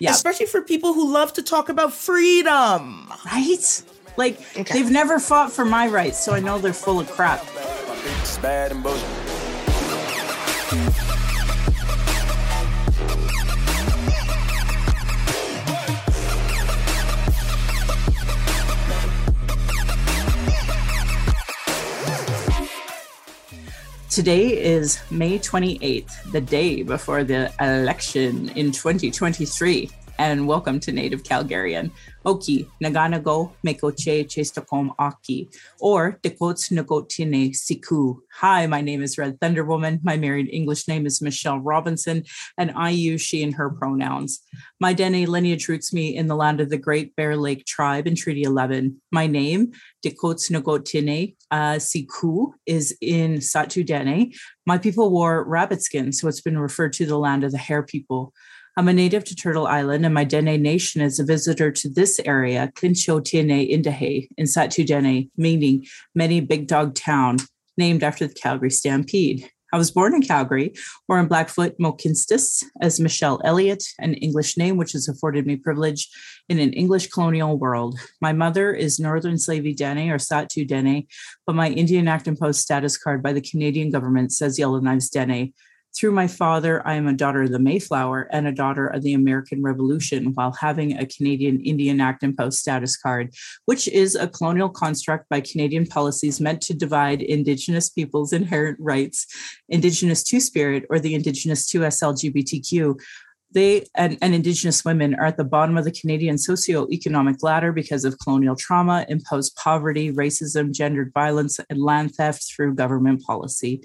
Yeah. Especially for people who love to talk about freedom. Right? Like okay. they've never fought for my rights, so I know they're full of crap. Today is May 28th, the day before the election in 2023. And welcome to Native Calgarian. Oki, Naganago, Mekoche, Chestakom Aki, or Dekots Nagotine Siku. Hi, my name is Red Thunder Woman. My married English name is Michelle Robinson, and I use she and her pronouns. My Dene lineage roots me in the land of the Great Bear Lake tribe in Treaty 11. My name, Dekots Nagotine uh, Siku, is in Sahtu Dene. My people wore rabbit skin, so it's been referred to the land of the hare people. I'm a native to Turtle Island, and my Dene Nation is a visitor to this area, Clincho Tiene Indahe, in Sahtu Dene, meaning many big dog town, named after the Calgary Stampede. I was born in Calgary, or in Blackfoot, Mohkinstsis, as Michelle Elliott, an English name which has afforded me privilege in an English colonial world. My mother is Northern Slavey Dene or Sahtu Dene, but my Indian Act and Post status card by the Canadian government says Yellowknives Dene, through my father, I am a daughter of the Mayflower and a daughter of the American Revolution while having a Canadian Indian Act and Post status card, which is a colonial construct by Canadian policies meant to divide Indigenous peoples' inherent rights, Indigenous Two Spirit, or the Indigenous 2S LGBTQ they and, and, indigenous women are at the bottom of the canadian socio-economic ladder because of colonial trauma imposed poverty racism gendered violence and land theft through government policy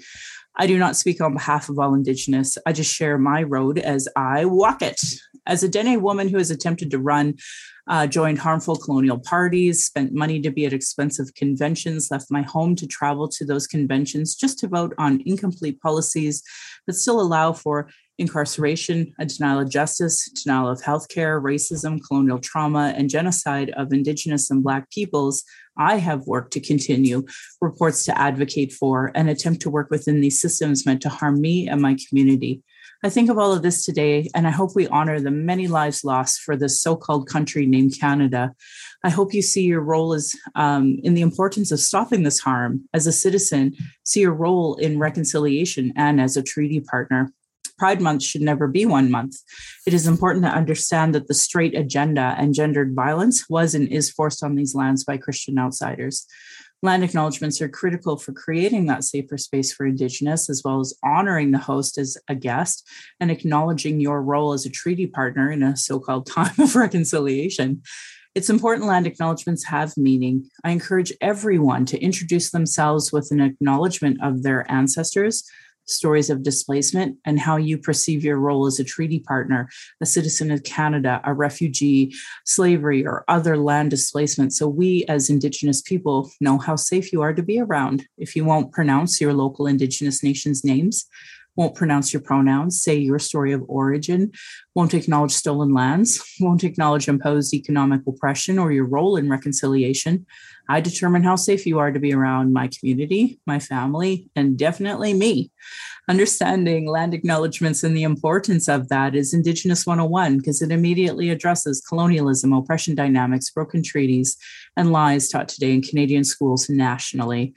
I do not speak on behalf of all Indigenous. I just share my road as I walk it. As a Dene woman who has attempted to run, uh, joined harmful colonial parties, spent money to be at expensive conventions, left my home to travel to those conventions just to vote on incomplete policies that still allow for incarceration, a denial of justice, denial of healthcare, racism, colonial trauma, and genocide of Indigenous and Black peoples, I have worked to continue reports to advocate for and attempt to work within these systems meant to harm me and my community. I think of all of this today, and I hope we honor the many lives lost for this so called country named Canada. I hope you see your role as um, in the importance of stopping this harm as a citizen, see your role in reconciliation and as a treaty partner. Pride Month should never be one month. It is important to understand that the straight agenda and gendered violence was and is forced on these lands by Christian outsiders. Land acknowledgements are critical for creating that safer space for Indigenous, as well as honoring the host as a guest and acknowledging your role as a treaty partner in a so called time of reconciliation. It's important land acknowledgements have meaning. I encourage everyone to introduce themselves with an acknowledgement of their ancestors, stories of displacement and how you perceive your role as a treaty partner, a citizen of Canada, a refugee, slavery, or other land displacement. So we as Indigenous people know how safe you are to be around. If you won't pronounce your local Indigenous nations' names, won't pronounce your pronouns, say your story of origin, won't acknowledge stolen lands, won't acknowledge imposed economic oppression or your role in reconciliation. I determine how safe you are to be around my community, my family, and definitely me. Understanding land acknowledgements and the importance of that is Indigenous 101 because it immediately addresses colonialism, oppression dynamics, broken treaties, and lies taught today in Canadian schools nationally.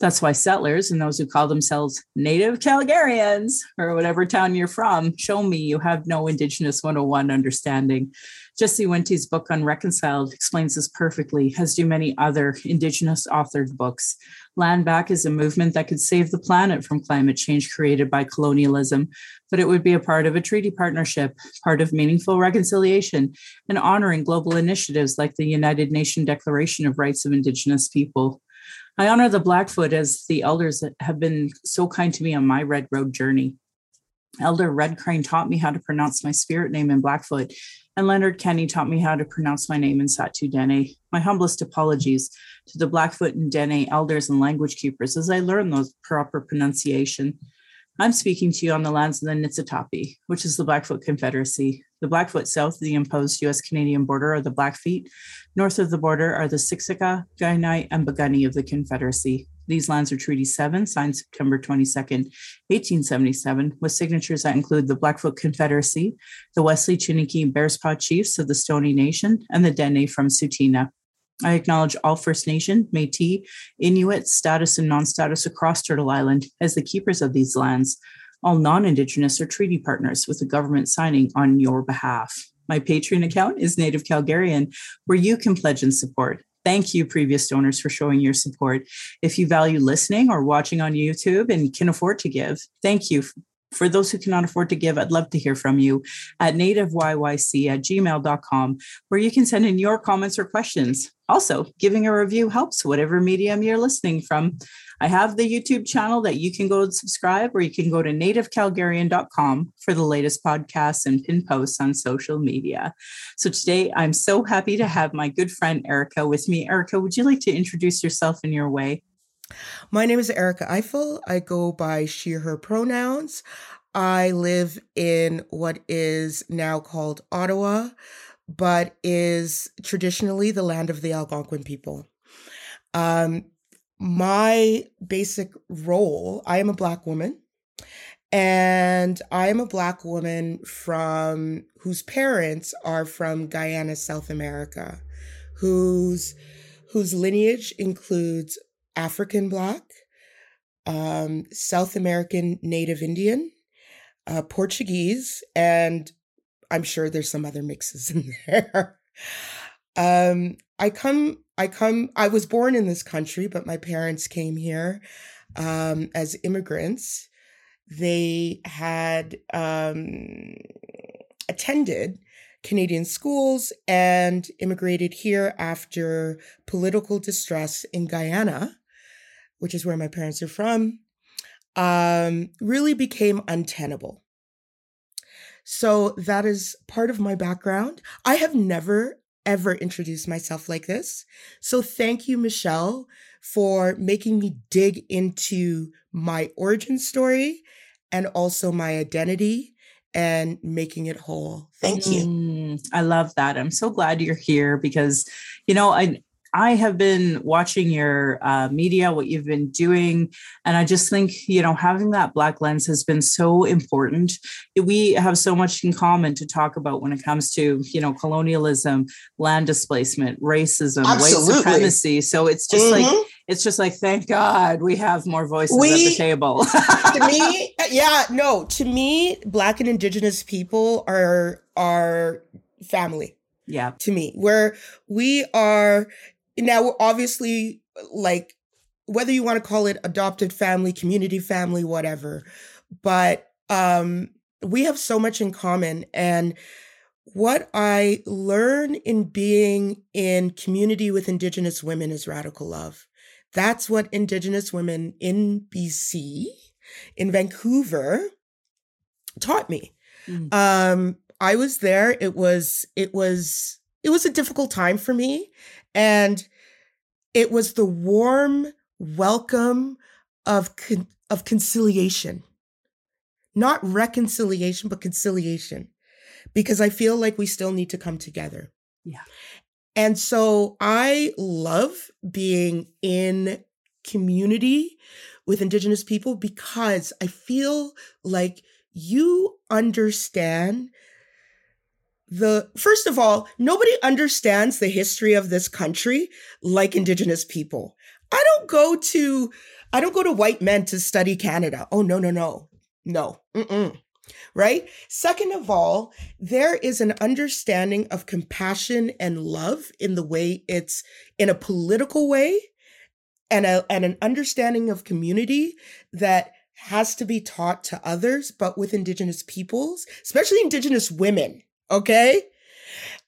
That's why settlers and those who call themselves native Calgarians or whatever town you're from show me you have no Indigenous 101 understanding. Jesse Wente's book Unreconciled explains this perfectly, as do many other Indigenous authored books. Land Back is a movement that could save the planet from climate change created by colonialism, but it would be a part of a treaty partnership, part of meaningful reconciliation, and honoring global initiatives like the United Nations Declaration of Rights of Indigenous People. I honor the Blackfoot as the elders that have been so kind to me on my Red Road journey. Elder Red Crane taught me how to pronounce my spirit name in Blackfoot, and Leonard Kenny taught me how to pronounce my name in Sahtu Dene. My humblest apologies to the Blackfoot and Dene elders and language keepers as I learn those proper pronunciation. I'm speaking to you on the lands of the Niitsitapi, which is the Blackfoot Confederacy. The Blackfoot south of the imposed US Canadian border are the Blackfeet. North of the border are the Siksika, Kainai, and Piikani of the Confederacy. These lands are Treaty 7, signed September 22nd, 1877, with signatures that include the Blackfoot Confederacy, the Wesley Chiniki Bearspaw Chiefs of the Stoney Nation, and the Dene from Tsuut'ina. I acknowledge all First Nation, Metis, Inuit, status and non status across Turtle Island as the keepers of these lands. All non Indigenous or treaty partners with the government signing on your behalf. My Patreon account is Native Calgarian, where you can pledge and support. Thank you, previous donors, for showing your support. If you value listening or watching on YouTube and can afford to give, thank you. For those who cannot afford to give, I'd love to hear from you at nativeyyc at gmail.com, where you can send in your comments or questions. Also, giving a review helps, whatever medium you're listening from. I have the YouTube channel that you can go and subscribe, or you can go to nativecalgarian.com for the latest podcasts and pin posts on social media. So today I'm so happy to have my good friend Erica with me. Erica, would you like to introduce yourself in your way? My name is Erica Ifill. I go by she, her pronouns. I live in what is now called Ottawa, but is traditionally the land of the Algonquin people. Um, my basic role I am a Black woman, and I am a Black woman from whose parents are from Guyana, South America, whose whose lineage includes African Black, um, South American Native Indian, uh, Portuguese, and I'm sure there's some other mixes in there. um, I come, I come, I was born in this country, but my parents came here um, as immigrants. They had um, attended Canadian schools and immigrated here after political distress in Guyana which is where my parents are from, um, really became untenable. So that is part of my background. I have never, ever introduced myself like this. So thank you, Michelle, for making me dig into my origin story and also my identity and making it whole. Thank you. Mm, I love that. I'm so glad you're here because, you know, I I have been watching your uh, media, what you've been doing, and I just think you know having that black lens has been so important. We have so much in common to talk about when it comes to you know colonialism, land displacement, racism, Absolutely. white supremacy. So it's just mm-hmm. like it's just like thank God we have more voices we, at the table. to me, yeah, no, to me, black and indigenous people are are family yeah to me where we are now, obviously, like whether you want to call it adopted family, community family, whatever, but um, we have so much in common. And what I learn in being in community with Indigenous women is radical love. That's what Indigenous women in BC, in Vancouver, taught me. Mm. Um, I was there. It was, it was, it was a difficult time for me. And it was the warm welcome of, con- of conciliation, not reconciliation, but conciliation, because I feel like we still need to come together. Yeah. And so I love being in community with Indigenous people because I feel like you understand the first of all, nobody understands the history of this country like indigenous people. I don't go to I don't go to white men to study Canada. Oh no, no, no. No. Mm-mm. Right? Second of all, there is an understanding of compassion and love in the way it's in a political way and a, and an understanding of community that has to be taught to others, but with indigenous peoples, especially indigenous women okay?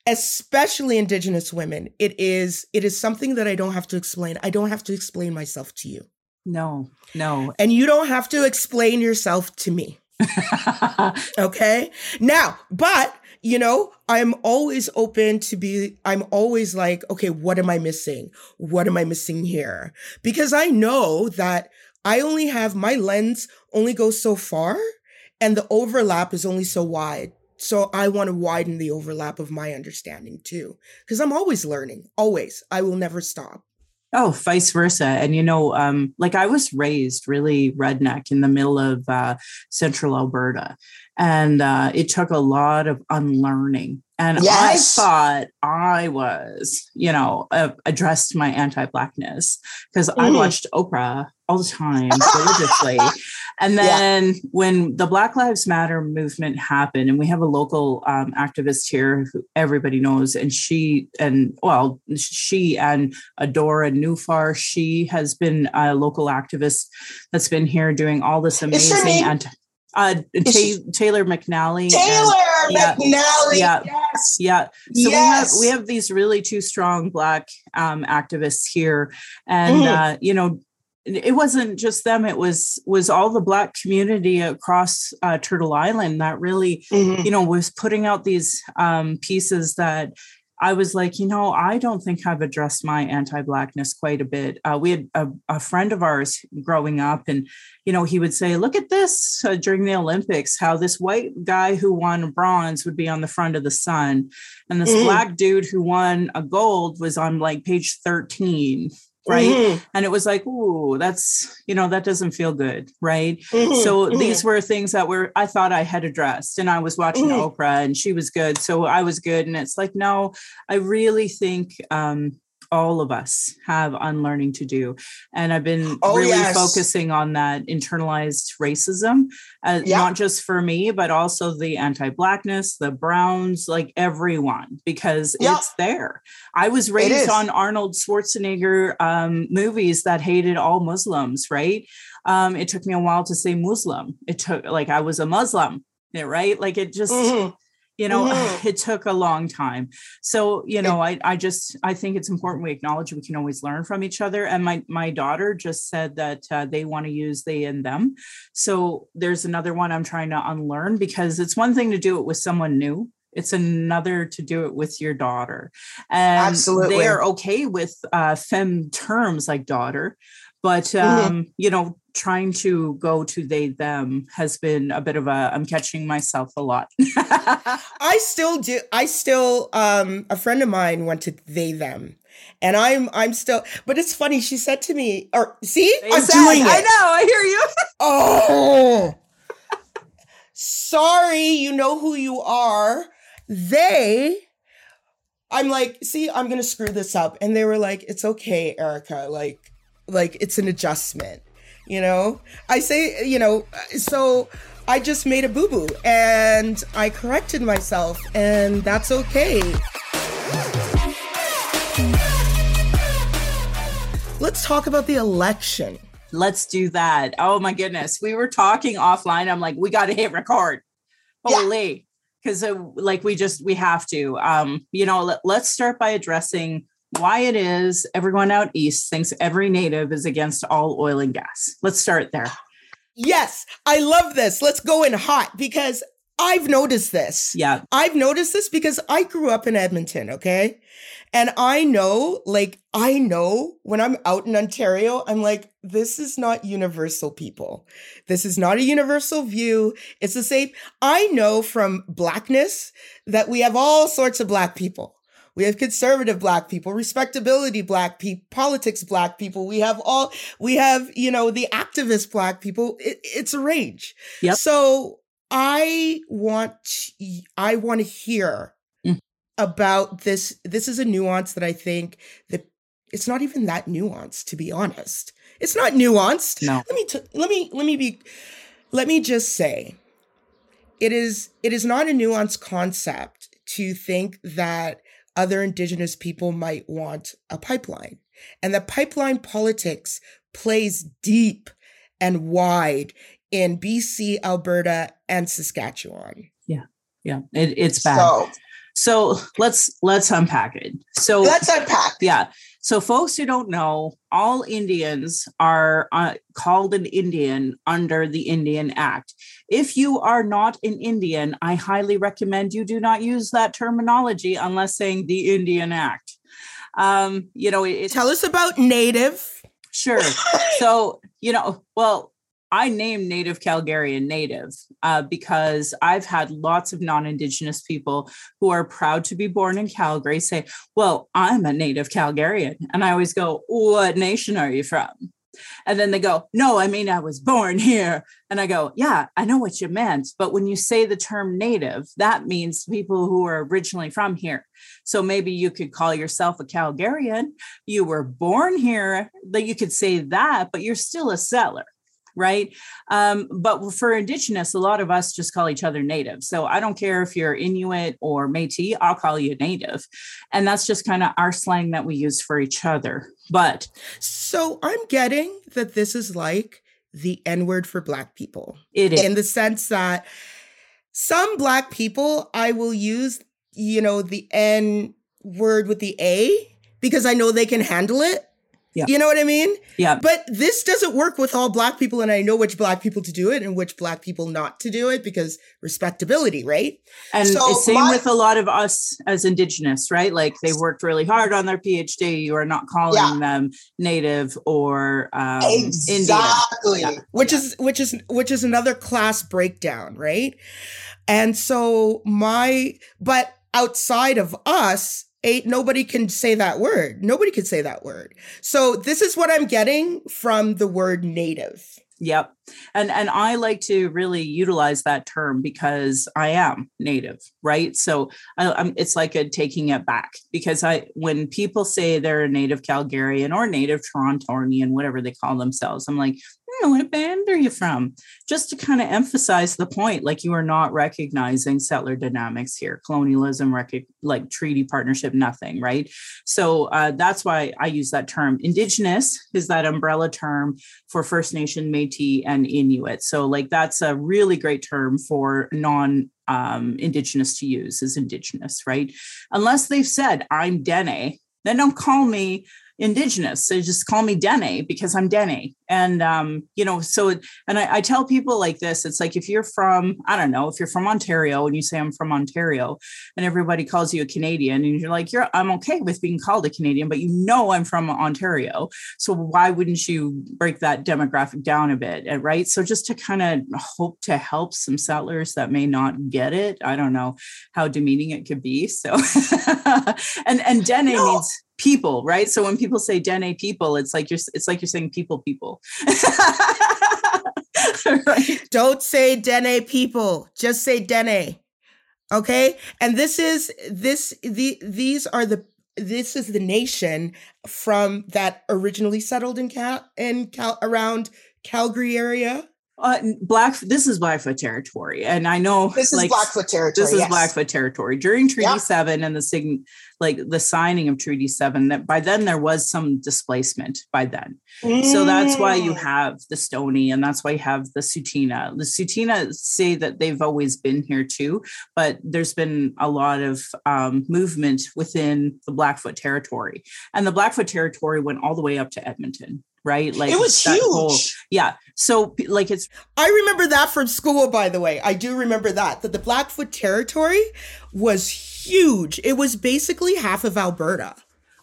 Especially indigenous women. It is it is something that I don't have to explain. I don't have to explain myself to you. No. No. And you don't have to explain yourself to me. okay? Now, but you know, I'm always open to be, I'm always like, okay, what am I missing? What am I missing here? Because I know that I only have my lens only goes so far and the overlap is only so wide. So I want to widen the overlap of my understanding too, because I'm always learning, always. I will never stop. Oh, vice versa. And, you know, um, like I was raised really redneck in the middle of uh, central Alberta. And uh, it took a lot of unlearning. And yes. I thought I was, you know, uh, addressed my anti Blackness because mm. I watched Oprah all the time religiously. and then yeah. when the Black Lives Matter movement happened, and we have a local um, activist here who everybody knows, and she, and well, she and Adora Nwofor, she has been a local activist that's been here doing all this amazing anti uh, Ta- Taylor McNallie. Taylor and, yeah, McNallie. Yeah, yes. Yeah. So yes. we have we have these really two strong black um, activists here, and mm-hmm. uh, you know, it wasn't just them it was was all the black community across uh, turtle island that really mm-hmm. you know was putting out these um, pieces that I was like, you know, I don't think I've addressed my anti-blackness quite a bit. Uh, we had a, a, friend of ours growing up, and you know, he would say, "Look at this uh, during the Olympics, how this white guy who won bronze would be on the front of the sun, and this mm. black dude who won a gold was on like page thirteen right mm-hmm. and it was like ooh that's you know that doesn't feel good right mm-hmm. so mm-hmm. these were things that were i thought i had addressed and i was watching mm-hmm. oprah and she was good so i was good and it's like no i really think um all of us have unlearning to do. And I've been oh, really yes. focusing on that internalized racism, uh, yeah. not just for me, but also the anti Blackness, the Browns, like everyone, because yeah. it's there. I was raised on Arnold Schwarzenegger um, movies that hated all Muslims, right? Um, it took me a while to say Muslim. It took, like, I was a Muslim, right? Like, it just, mm-hmm you know mm-hmm. it took a long time so you know I, I just i think it's important we acknowledge we can always learn from each other and my my daughter just said that uh, they want to use they and them so there's another one i'm trying to unlearn because it's one thing to do it with someone new it's another to do it with your daughter and Absolutely. they are okay with uh, fem terms like daughter but mm-hmm. um, mm-hmm. you know trying to go to they them has been a bit of a i'm catching myself a lot. I still do i still um a friend of mine went to they them. And i'm i'm still but it's funny she said to me or see? They i'm said, doing it. i know i hear you. Oh sorry you know who you are. They i'm like see i'm gonna screw this up. And they were like it's okay erica like like it's an adjustment you know? I say you know so i just made a boo-boo and i corrected myself and that's okay. Let's talk about the election. Let's do that. Oh my goodness. We were talking offline. I'm like we got to hit record. Holy. Because yeah. uh, like we just we have to. Um you know let, let's start by addressing why it is everyone out east thinks every native is against all oil and gas. Let's start there. Yes, I love this. Let's go in hot because I've noticed this. Yeah. I've noticed this because I grew up in Edmonton, okay? And I know, like, I know when I'm out in Ontario, I'm like, this is not universal, people. This is not a universal view. It's the same. I know from blackness that we have all sorts of black people. We have conservative black people, respectability black people, politics black people. We have all, we have, you know, the activist black people. It, it's a range. Yep. So I want, I want to hear mm. about this. This is a nuance that I think that it's not even that nuanced, to be honest. It's not nuanced. No. Let me, t- let me, let me be, let me just say, it is, it is not a nuanced concept to think that other indigenous people might want a pipeline. And the pipeline politics plays deep and wide in BC, Alberta, and Saskatchewan. Yeah. Yeah. It, it's bad. So, so let's let's unpack it. So let's unpack. Yeah. So, folks who don't know, all Indians are uh, called an Indian under the Indian Act. If you are not an Indian, I highly recommend you do not use that terminology unless saying the Indian Act. Um, you know, it, tell us about Native. Sure. so, you know, well, I name Native Calgarian Native uh, because I've had lots of non Indigenous people who are proud to be born in Calgary say, Well, I'm a Native Calgarian. And I always go, What nation are you from? And then they go, No, I mean, I was born here. And I go, Yeah, I know what you meant. But when you say the term native, that means people who are originally from here. So maybe you could call yourself a Calgarian. You were born here, that you could say that, but you're still a settler right? Um, but for Indigenous, a lot of us just call each other Native. So I don't care if you're Inuit or Métis, I'll call you Native, and that's just kind of our slang that we use for each other. But so I'm getting that this is like the N word for Black people. It is in the sense that some Black people I will use, you know, the N word with the A because I know they can handle it yeah. You know what I mean? Yeah. But this doesn't work with all black people. And I know which black people to do it and which black people not to do it because respectability, right? And so same my- with a lot of us as indigenous, right? Like they worked really hard on their PhD. You are not calling yeah. them native or um, exactly. Yeah. Which yeah. is which is which is another class breakdown, right? And so my but outside of us, eight nobody can say that word nobody can say that word so this is what i'm getting from the word native Yep. And and I like to really utilize that term because I am native, right? So I, am it's like a taking it back because I when people say they're a native Calgarian or native Torontonian, whatever they call themselves, I'm like, hmm, what band are you from? Just to kind of emphasize the point, like you are not recognizing settler dynamics here, colonialism, rec- like treaty partnership, nothing, right? So uh, that's why I use that term. Indigenous is that umbrella term for First Nation Métis and Inuit. So, like, that's a really great term for non um, Indigenous to use is Indigenous, right? Unless they've said, I'm Dene, then don't call me indigenous. So just call me Dene because I'm Dene. And, um, you know, so, and I, I, tell people like this, it's like, if you're from, I don't know, if you're from Ontario and you say I'm from Ontario and everybody calls you a Canadian and you're like, you're, I'm okay with being called a Canadian, but you know, I'm from Ontario. So why wouldn't you break that demographic down a bit? Right. So just to kind of hope to help some settlers that may not get it. I don't know how demeaning it could be. So, and, and Dene no. means people, right? So when people say Dene people, it's like you're it's like you're saying people people. right? Don't say Dene people. Just say Dene. Okay? And this is this the these are the this is the nation from that originally settled in Cal in Cal around Calgary area uh, Black. This is Blackfoot territory, and I know this is like, Blackfoot territory. This is yes. Blackfoot territory during Treaty. Seven and the sign, like the signing of Treaty Seven. That by then there was some displacement. By then, mm. so that's why you mm. have the Stoney, and that's why you have the Tsuut'ina. The Tsuut'ina say that they've always been here too, but there's been a lot of um, movement within the Blackfoot territory, and the Blackfoot territory went all the way up to Edmonton right? Like it was huge. Whole, yeah. So like it's I remember that from school, by the way. I do remember that. That the Blackfoot territory was huge. It was basically half of Alberta.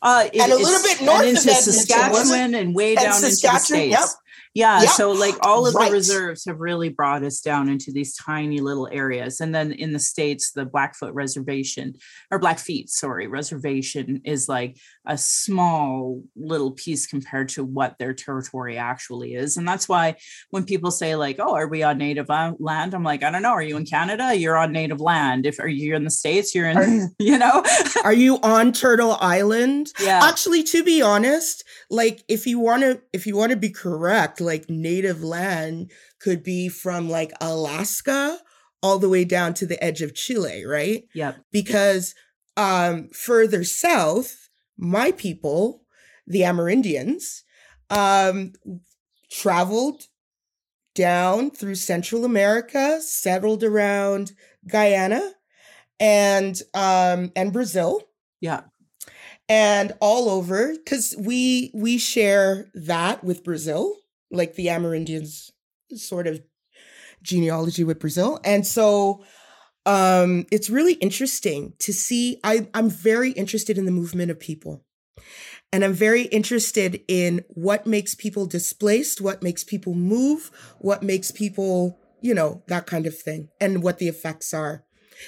Uh, it, and a little bit north and into Saskatchewan and way and down into the states. Yep. Yeah. Yep. So like all of right. the reserves have really brought us down into these tiny little areas. And then in the States, the Blackfoot Reservation or Blackfeet, sorry, reservation is like a small little piece compared to what their territory actually is. And that's why when people say like, oh, are we on native land? I'm like, I don't know. Are you in Canada? You're on native land. If are you in the States, you're in, you know, are you on Turtle Island? Yeah. Actually, to be honest, like if you want to, if you want to be correct, like native land could be from like Alaska all the way down to the edge of Chile, right? Yep. Because um, further south, my people, the Amerindians, um, traveled down through Central America, settled around Guyana and um, and Brazil. Yeah and all over because we we share that with Brazil, like the Amerindians sort of genealogy with Brazil, and so um, it's really interesting to see. I I'm very interested in the movement of people. And I'm very interested in what makes people displaced, what makes people move, what makes people, you know, that kind of thing, and what the effects are.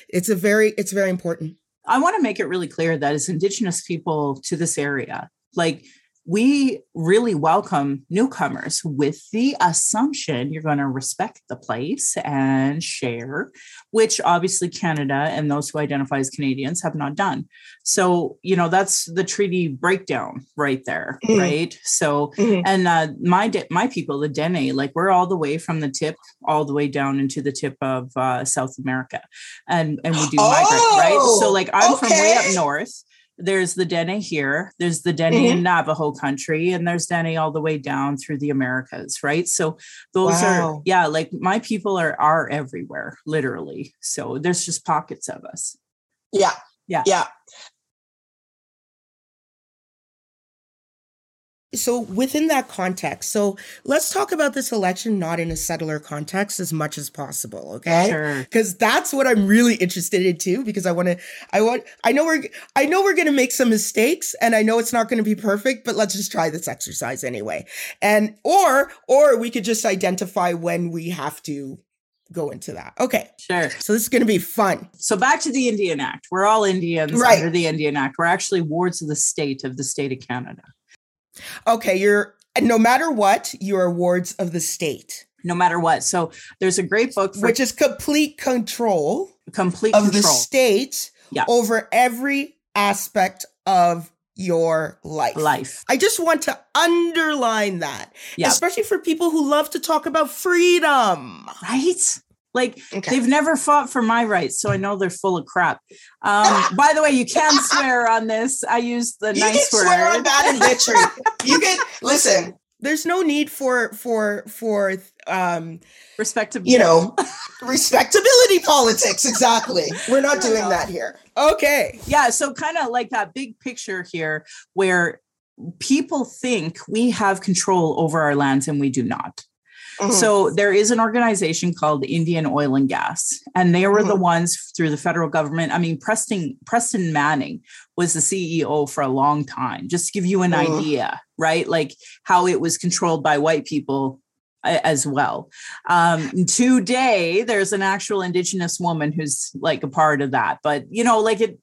It's a very, it's very important. I want to make it really clear that as Indigenous people to this area, like we really welcome newcomers with the assumption you're going to respect the place and share, which obviously Canada and those who identify as Canadians have not done. So, you know, that's the treaty breakdown right there, mm-hmm. right? So, mm-hmm. and uh, my my people, the Dene, like we're all the way from the tip all the way down into the tip of uh, South America, and and we do oh, migrate, right? So, like I'm okay. from way up north there's the Dene here, there's the Dene mm-hmm. in Navajo country, and there's Dene all the way down through the Americas, right? So those wow. are yeah, like my people are are everywhere, literally. So there's just pockets of us. Yeah. Yeah. Yeah. So, within that context, so let's talk about this election not in a settler context as much as possible, okay? Because that's what I'm really interested in too. Because I want to, I want, I know we're, I know we're going to make some mistakes, and I know it's not going to be perfect, but let's just try this exercise anyway. And or, or we could just identify when we have to go into that. Okay. Sure. So this is going to be fun. So back to the Indian Act. We're all Indians right. under the Indian Act. We're actually wards of the state of the state of Canada. Okay, you're no matter what, you are wards of the state. No matter what. So there's a great book for which is complete control complete of control. the state yeah. over every aspect of your life. Life. I just want to underline that. Yeah. Especially for people who love to talk about freedom. Right? Like okay. they've never fought for my rights, so I know they're full of crap. Um, by the way, you can swear on this. I use the you nice can word. Swear on bad and witchery. you can listen. There's no need for for for um respectability. You know, respectability politics. Exactly. We're not doing that here. Okay. Yeah. So kind of like that big picture here, where people think we have control over our lands and we do not. Mm-hmm. So there is an organization called Indian Oil and Gas, and they were mm-hmm. the ones through the federal government. I mean, Preston Preston Manning was the CEO for a long time. Just to give you an mm-hmm. idea, right? Like how it was controlled by white people as well. Um, today, there's an actual Indigenous woman who's like a part of that, but you know, like it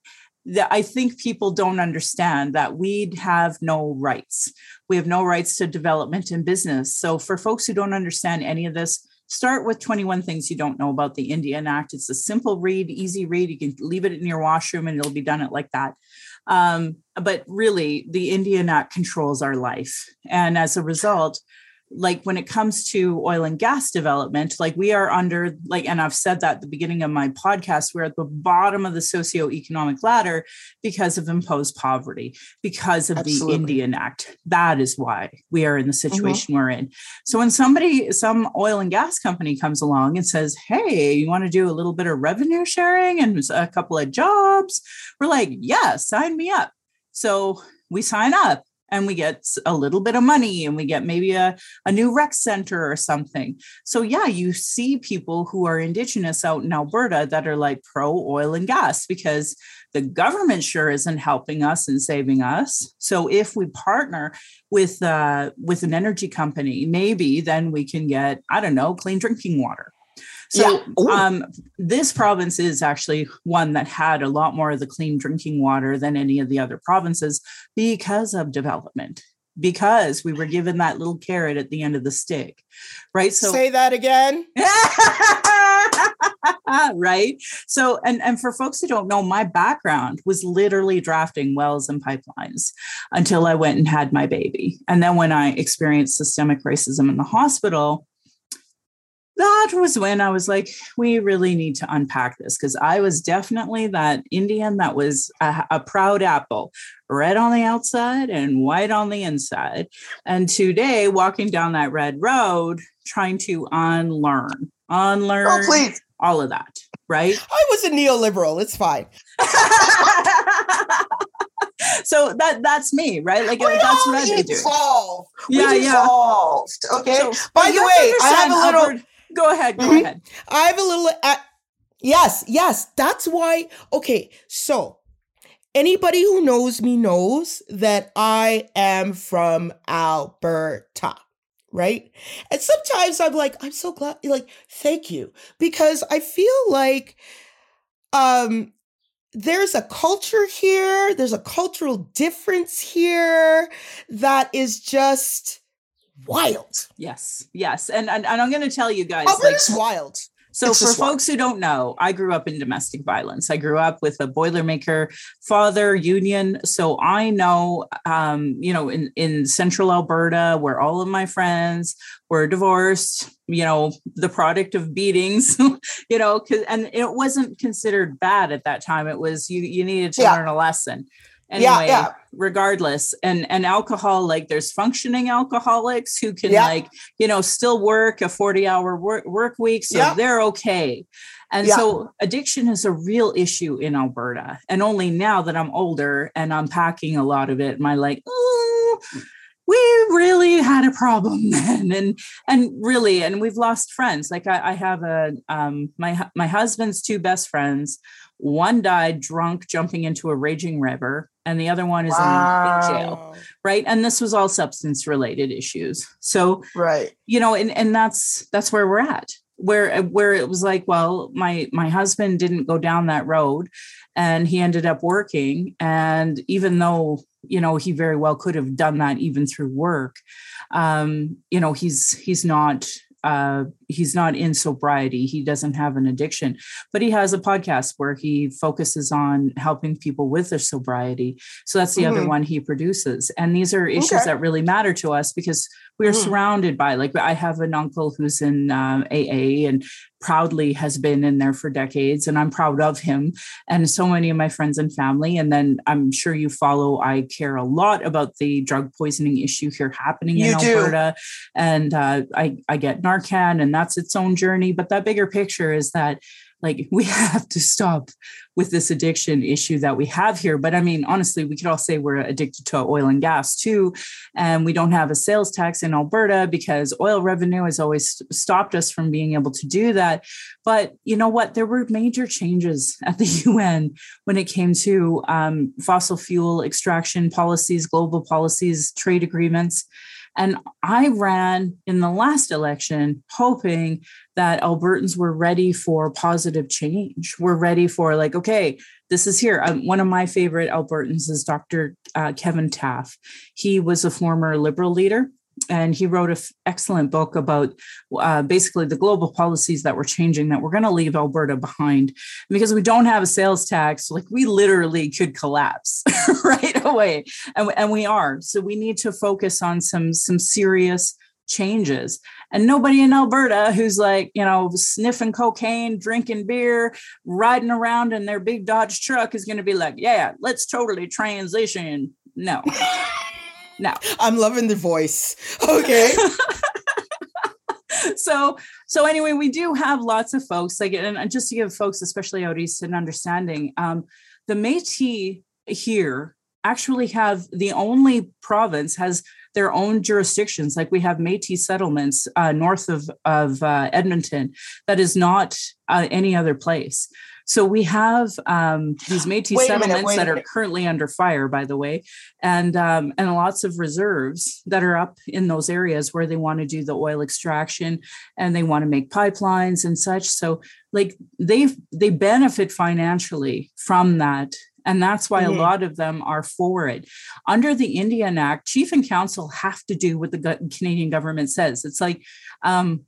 I think people don't understand that we'd have no rights. We have no rights to development and business. So for folks who don't understand any of this, start with 21 things you don't know about the Indian Act. It's a simple read, easy read. You can leave it in your washroom and it'll be done it like that. Um, but really, the Indian Act controls our life. And as a result, like when it comes to oil and gas development like we are under like and i've said that at the beginning of my podcast we're at the bottom of the socioeconomic ladder because of imposed poverty because of Absolutely. the indian act that is why we are in the mm-hmm. situation mm-hmm. we're in so when somebody some oil and gas company comes along and says hey you want to do a little bit of revenue sharing and a couple of jobs we're like yeah sign me up so we sign up and we get a little bit of money and we get maybe a, a new rec center or something. So, yeah, you see people who are Indigenous out in Alberta that are like pro oil and gas because the government sure isn't helping us and saving us. So, if we partner with uh, with an energy company, maybe then we can get, I don't know, clean drinking water so yeah. um, this province is actually one that had a lot more of the clean drinking water than any of the other provinces because of development because we were given that little carrot at the end of the stick right? So say that again. Right? So and and for folks who don't know my background was literally drafting wells and pipelines until i went and had my baby. And then when i experienced systemic racism in the hospital that was when I was like, we really need to unpack this because I was definitely that Indian that was a, a, proud apple, red on the outside and white on the inside. And today, walking down that red road, trying to unlearn, unlearn oh, all of that, right? I was a neoliberal. It's fine. so that that's me, right? Like we that's what I've been doing. Yeah, yeah. Okay. So, By the way, I have a little. Upward, Go ahead. Go mm-hmm. ahead. I have a little. Uh, yes, yes. That's why. Okay. So anybody who knows me knows that I am from Alberta. Right. And sometimes I'm like, I'm so glad, like, thank you. Because I feel like um there's a culture here, there's a cultural difference here that is just wild. Yes, yes, and and, and I'm going to tell you guys, Alberta's like, wild. So, it's for folks who don't know, I grew up in domestic violence. I grew up with a Boilermaker father union. So I know, um, you know, in, in central Alberta, where all of my friends were divorced, you know, the product of beatings, you know, because and it wasn't considered bad at that time. It was you, you needed to yeah. learn a lesson anyway yeah, yeah. regardless. And and alcohol like there's functioning alcoholics who can yeah. like you know still work a 40 hour work, work week so yeah. they're okay. And so addiction is a real issue in alberta and only now that i'm older and unpacking a lot of it my like we really had a problem then. And and really and we've lost friends. Like i, I have a um my my husband's two best friends. One died drunk jumping into a raging river and the other one is wow. in, in, jail right? And this was all substance related issues. So right. you know and and that's that's where we're at where where it was like well my my husband didn't go down that road and he ended up working. And even though you know he very well could have done that even through work um you know he's he's not uh, he's not in sobriety. He doesn't have an addiction, but he has a podcast where he focuses on helping people with their sobriety. So that's the mm-hmm. other one he produces. And these are issues okay. that really matter to us because we're mm-hmm. surrounded by, like, I have an uncle who's in uh, AA and proudly has been in there for decades, and I'm proud of him. And so many of my friends and family. And then I'm sure you follow, I care a lot about the drug poisoning issue here happening you in do. Alberta. And uh, I, I get Narcan, and that's its own journey. But that bigger picture is that like we have to stop with this addiction issue that we have here. But i mean honestly we could all say we're addicted to oil and gas too. And we don't have a sales tax in alberta because oil revenue has always stopped us from being able to do that. But you know what? There were major changes at the un when it came to um, fossil fuel extraction policies global policies trade agreements and I ran in the last election hoping that Albertans were ready for positive change. We're ready for, like, okay, this is here. Um, one of my favorite Albertans is Dr. Uh, Kevin Taft. He was a former Liberal leader and he wrote an f- excellent book about uh, basically the global policies that were changing that we're going to leave alberta behind. Because we don't have a sales tax like we literally could collapse right away. And, and we are. So we need to focus on some some serious changes. And nobody in alberta who's like you know sniffing cocaine drinking beer riding around in their big dodge truck is going to be like yeah let's totally transition. No no. I'm loving the voice. Okay. so so anyway, we do have lots of folks like and just to give folks, especially out east, an understanding. Um, the Métis here actually have the only province has their own jurisdictions. Like we have Métis settlements uh, north of of uh, Edmonton that is not uh, any other place. So we have um, these Métis settlements minute, that are currently under fire, by the way, and um, and lots of reserves that are up in those areas where they want to do the oil extraction and they want to make pipelines and such. So like they they benefit financially from that and that's why mm-hmm. a lot of them are for it. Under the Indian Act, chief and council have to do what the Canadian government says. It's like um,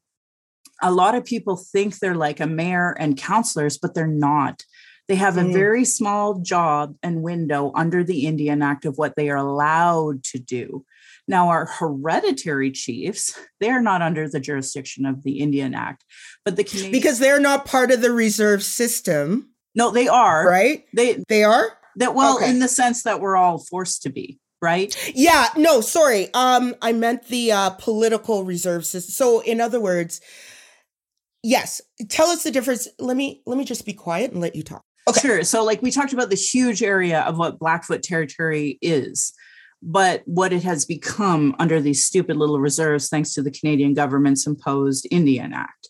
a lot of people think they're like a mayor and councillors, but they're not. They have a mm. very small job and window under the Indian Act of what they are allowed to do. Now, our hereditary chiefs, they're not under the jurisdiction of the Indian Act, but the Canadian- because they're not part of the reserve system. No, they are. Right? They they are? That well, okay. in the sense that we're all forced to be right yeah no sorry um i meant the uh political reserve system so in other words yes tell us the difference let me let me just be quiet and let you talk okay sure so like we talked about the huge area of what blackfoot territory is but what it has become under these stupid little reserves thanks to the canadian government's imposed indian act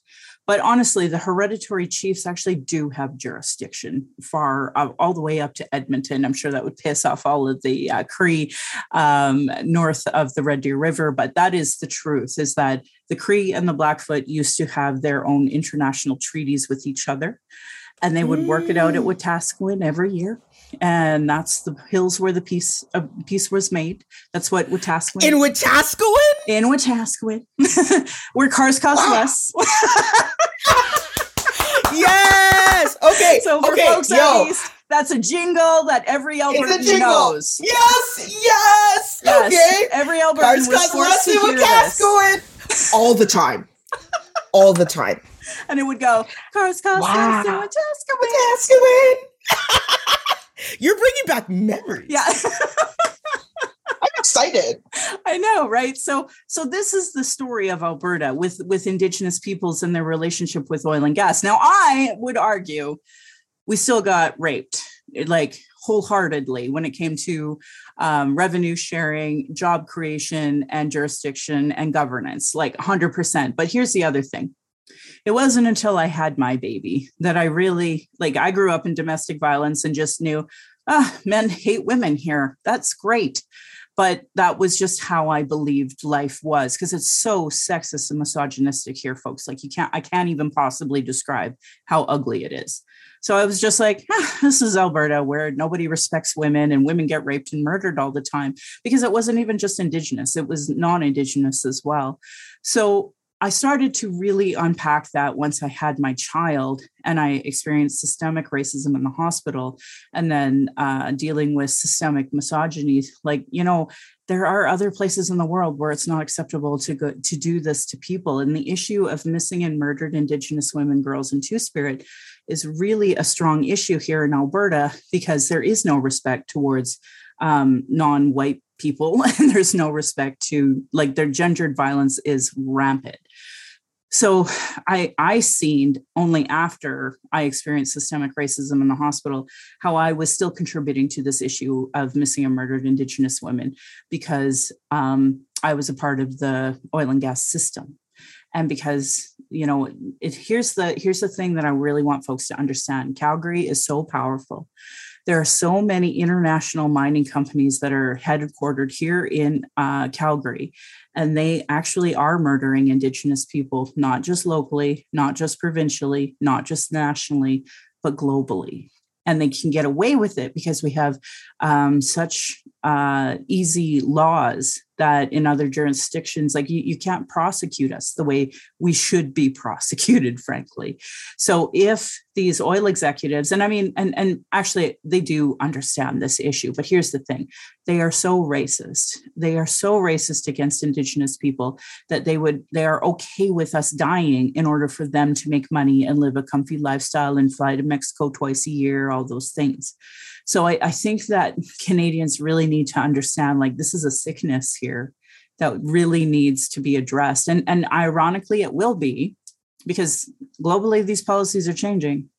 but honestly, the hereditary chiefs actually do have jurisdiction far uh, all the way up to Edmonton. I'm sure that would piss off all of the uh, Cree um, north of the Red Deer River, but that is the truth: is that the Cree and the Blackfoot used to have their own international treaties with each other and they would work it out at mm. Wetaskiwin every year. And that's the hills where the peace uh, peace was made. That's what Wetaskiwin in Wetaskiwin in Wetaskiwin, where cars cost wow. less. yes. Okay. So for okay. folks Yo. east, that's a jingle that every Albertan knows. Yes. Yes. yes. Okay. Every Albertan cars was forced to hear this. all the time. all the time and it would go, Cars Cost wow. Wetaskiwin. You're bringing back memories. Yeah. I'm excited. I know, right? So, so this is the story of Alberta with with Indigenous peoples and their relationship with oil and gas. Now, I would argue we still got raped, like wholeheartedly, when it came to um, revenue sharing, job creation, and jurisdiction and governance, like 100%. But here's the other thing it wasn't until I had my baby that I really like I grew up in domestic violence and just knew ah men hate women here. That's great. But that was just how I believed life was because it's so sexist and misogynistic here, folks. Like you can't, I can't even possibly describe how ugly it is. So I was just like, ah, this is Alberta where nobody respects women and women get raped and murdered all the time because it wasn't even just Indigenous, it was non Indigenous as well. So I started to really unpack that once I had my child and I experienced systemic racism in the hospital and then uh, dealing with systemic misogyny. Like, you know, there are other places in the world where it's not acceptable to go to do this to people. And the issue of missing and murdered Indigenous women, girls, and Two Spirit is really a strong issue here in Alberta because there is no respect towards um, non-white people and there's no respect to like their gendered violence is rampant so i i seen only after i experienced systemic racism in the hospital how i was still contributing to this issue of missing and murdered indigenous women because um, i was a part of the oil and gas system. And because you know it here's the here's the thing that i really want folks to understand. Calgary is so powerful. There are so many international mining companies that are headquartered here in uh, Calgary, and they actually are murdering Indigenous people, not just locally, not just provincially, not just nationally, but globally. And they can get away with it because we have um, such uh, easy laws that in other jurisdictions like you, you can't prosecute us the way we should be prosecuted frankly. So if these oil executives and i mean and and actually they do understand this issue but here's the thing. They are so racist. They are so racist against indigenous people that they would they are okay with us dying in order for them to make money and live a comfy lifestyle and fly to mexico twice a year all those things so I, I think that Canadians really need to understand like this is a sickness here that really needs to be addressed. And, and ironically, it will be because globally these policies are changing.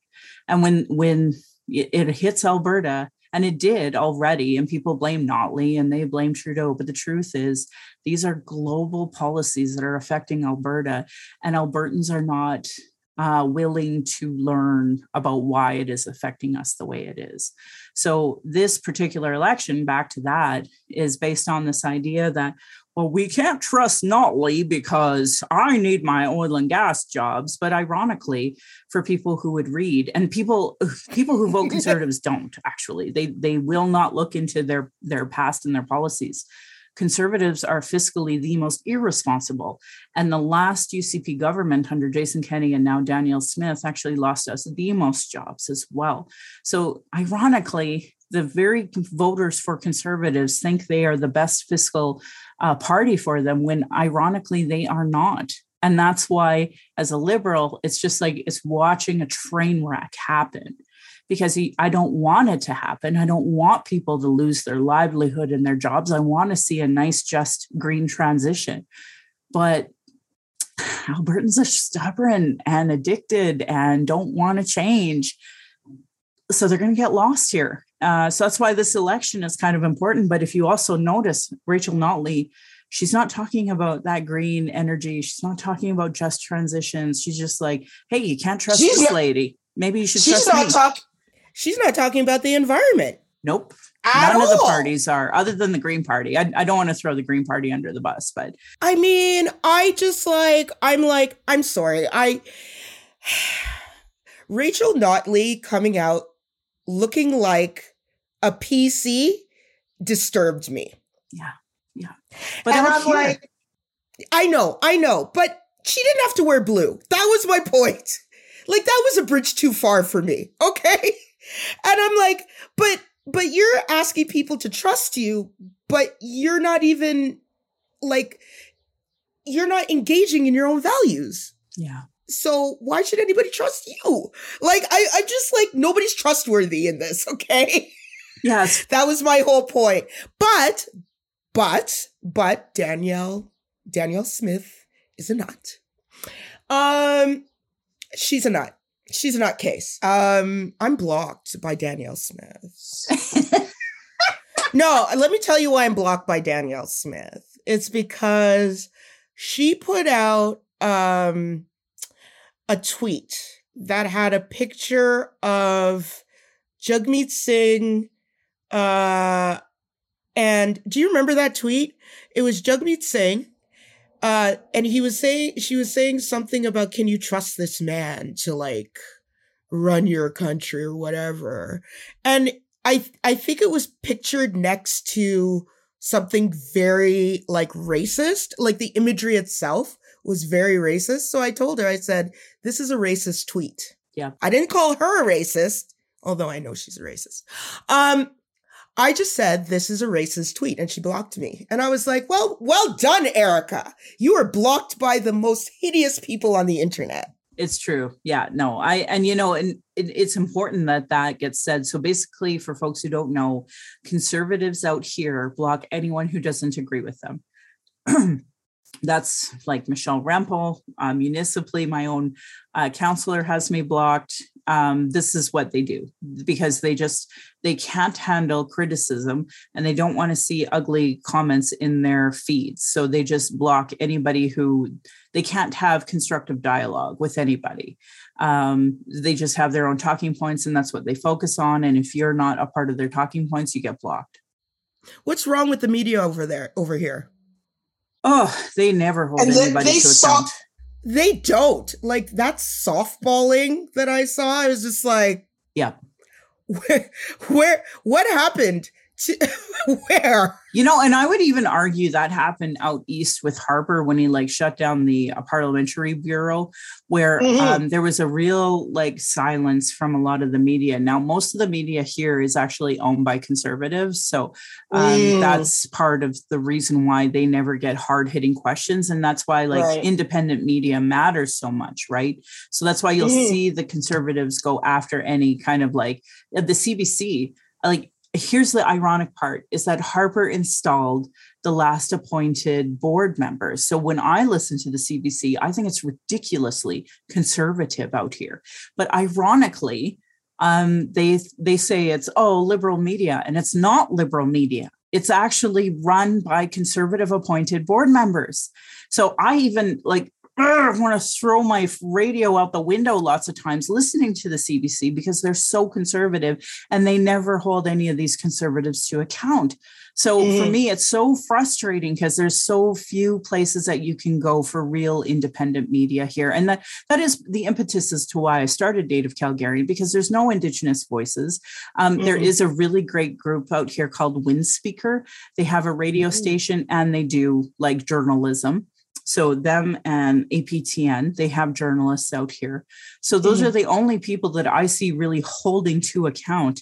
And when when it hits Alberta, and it did already, and people blame Notley and they blame Trudeau. But the truth is, these are global policies that are affecting Alberta, and Albertans are not uh, willing to learn about why it is affecting us the way it is. So, this particular election, back to that, is based on this idea that, well, we can't trust Notley because I need my oil and gas jobs. But ironically, for people who would read and people people who vote conservatives don't actually, they they will not look into their their past and their policies conservatives are fiscally the most irresponsible. And the last UCP government under Jason Kenney and now Danielle Smith actually lost us the most jobs as well. So, ironically, the very voters for conservatives think they are the best fiscal uh, party for them when ironically they are not. And that's why, as a liberal, it's just like it's watching a train wreck happen because he, I don't want it to happen. I don't want people to lose their livelihood and their jobs. I want to see a nice, just green transition. But Albertans are stubborn and addicted and don't want to change. So they're going to get lost here. Uh, so that's why this election is kind of important. But if you also notice, Rachel Notley she's not talking about that green energy. She's not talking about just transitions. She's just like, hey, you can't trust She's this not- lady. Maybe you should She's trust not me. talking She's not talking about the environment. nope. at None of the parties are, other than the Green Party. I, I don't want to throw the Green Party under the bus, but I mean, I just like, I'm like, I'm sorry. I, Rachel Notley coming out looking like a PC disturbed me. Yeah. Yeah. But and I'm here- like, I know, I know, but she didn't have to wear blue. That was my point. Like that was a bridge too far for me. Okay. And I'm like, but but you're asking people to trust you, but you're not even like you're not engaging in your own values. yeah. So why should anybody trust you? Like I, I'm just like nobody's trustworthy in this, okay? Yes. that was my whole point. But, but, but Danielle, Danielle Smith is a nut. Um, she's a nut. She's a nutcase. Um, I'm blocked by Danielle Smith. No, let me tell you why I'm blocked by Danielle Smith. It's because she put out um a tweet that had a picture of Jagmeet Singh uh and do you remember that tweet? It was Jagmeet Singh uh and he was saying she was saying something about can you trust this man to like run your country or whatever. And I I think it was pictured next to something very like racist. Like the imagery itself was very racist. So I told her, I said, this is a racist tweet. Yeah. I didn't call her a racist, although I know she's a racist. Um, I just said this is a racist tweet and she blocked me. And I was like, well, well done, Erica. You are blocked by the most hideous people on the internet. It's true. Yeah, no, I, and you know, and it, it's important that that gets said. So basically, for folks who don't know, conservatives out here block anyone who doesn't agree with them. That's like Michelle Rempel, uh, municipally, my own uh, counselor has me blocked. Um, this is what they do because they just they can't handle criticism and they don't want to see ugly comments in their feeds. So they just block anybody who they can't have constructive dialogue with anybody. Um, they just have their own talking points and that's what they focus on. And if you're not a part of their talking points, you get blocked. What's wrong with the media over there, over here? Oh, they never hold And anybody they to saw- account. They don't. Like that softballing that I saw, I was just like, Yeah. where, where what happened? To, where? You know, and I would even argue that happened out east with Harper when he like shut down the uh, parliamentary bureau, where Mhm. um, there was a real like silence from a lot of the media. Now, most of the media here is actually owned by conservatives, so um, Mm. that's part of the reason why they never get hard hitting questions, and that's why like Right. independent media matters so much, right? So that's why you'll Mhm. see the conservatives go after any kind of like uh, the CBC, like here's the ironic part is that Harper installed the last appointed board members. So when I listen to the CBC, I think it's ridiculously conservative out here. But ironically, um, they they say it's oh liberal media, and it's not liberal media. It's actually run by conservative appointed board members. So I even like want to throw my radio out the window lots of times listening to the CBC because they're so conservative and they never hold any of these conservatives to account. So for Mhm. me, it's so frustrating because there's so few places that you can go for real independent media here. And that that is the impetus as to why I started Native Calgarian because there's no Indigenous voices. Um, there Mhm. is a really great group out here called Windspeaker. They have a radio Mhm. station and they do like journalism. So them and APTN, they have journalists out here. So those Mhm. are the only people that I see really holding to account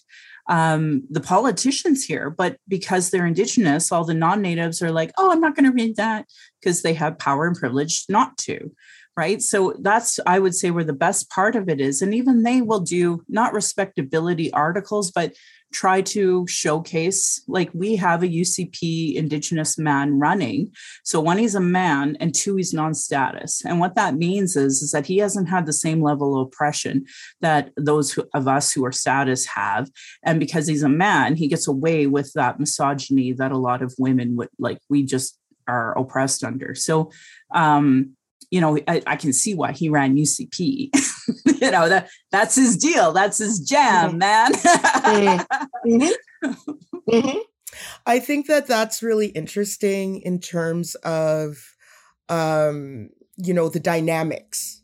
um, the politicians here. But because they're indigenous, all the non-natives are like, "Oh, I'm not going to read that," because they have power and privilege not to. Right. So that's, I would say, where the best part of it is. And even they will do not respectability articles, but try to showcase like we have a UCP Indigenous man running. So one, he's a man, and two, he's non-status. And what that means is, is that he hasn't had the same level of oppression that those who, of us who are status have. And because he's a man, he gets away with that misogyny that a lot of women would like. We just are oppressed under. So, um, you know, I, I can see why he ran UCP. you know, that that's his deal. That's his jam, man. mm-hmm. Mm-hmm. I think that that's really interesting in terms of, um, you know, the dynamics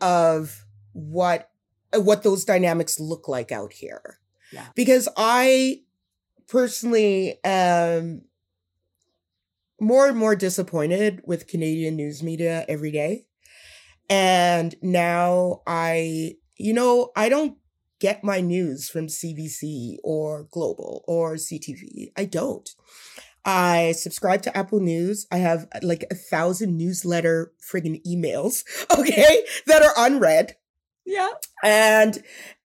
of what what those dynamics look like out here. Yeah. Because I personally am more and more disappointed with Canadian news media every day. And now I, you know, I don't get my news from CBC or Global or CTV. I don't. I subscribe to Apple News. I have like a thousand newsletter friggin' emails, okay, that are unread. Yeah. And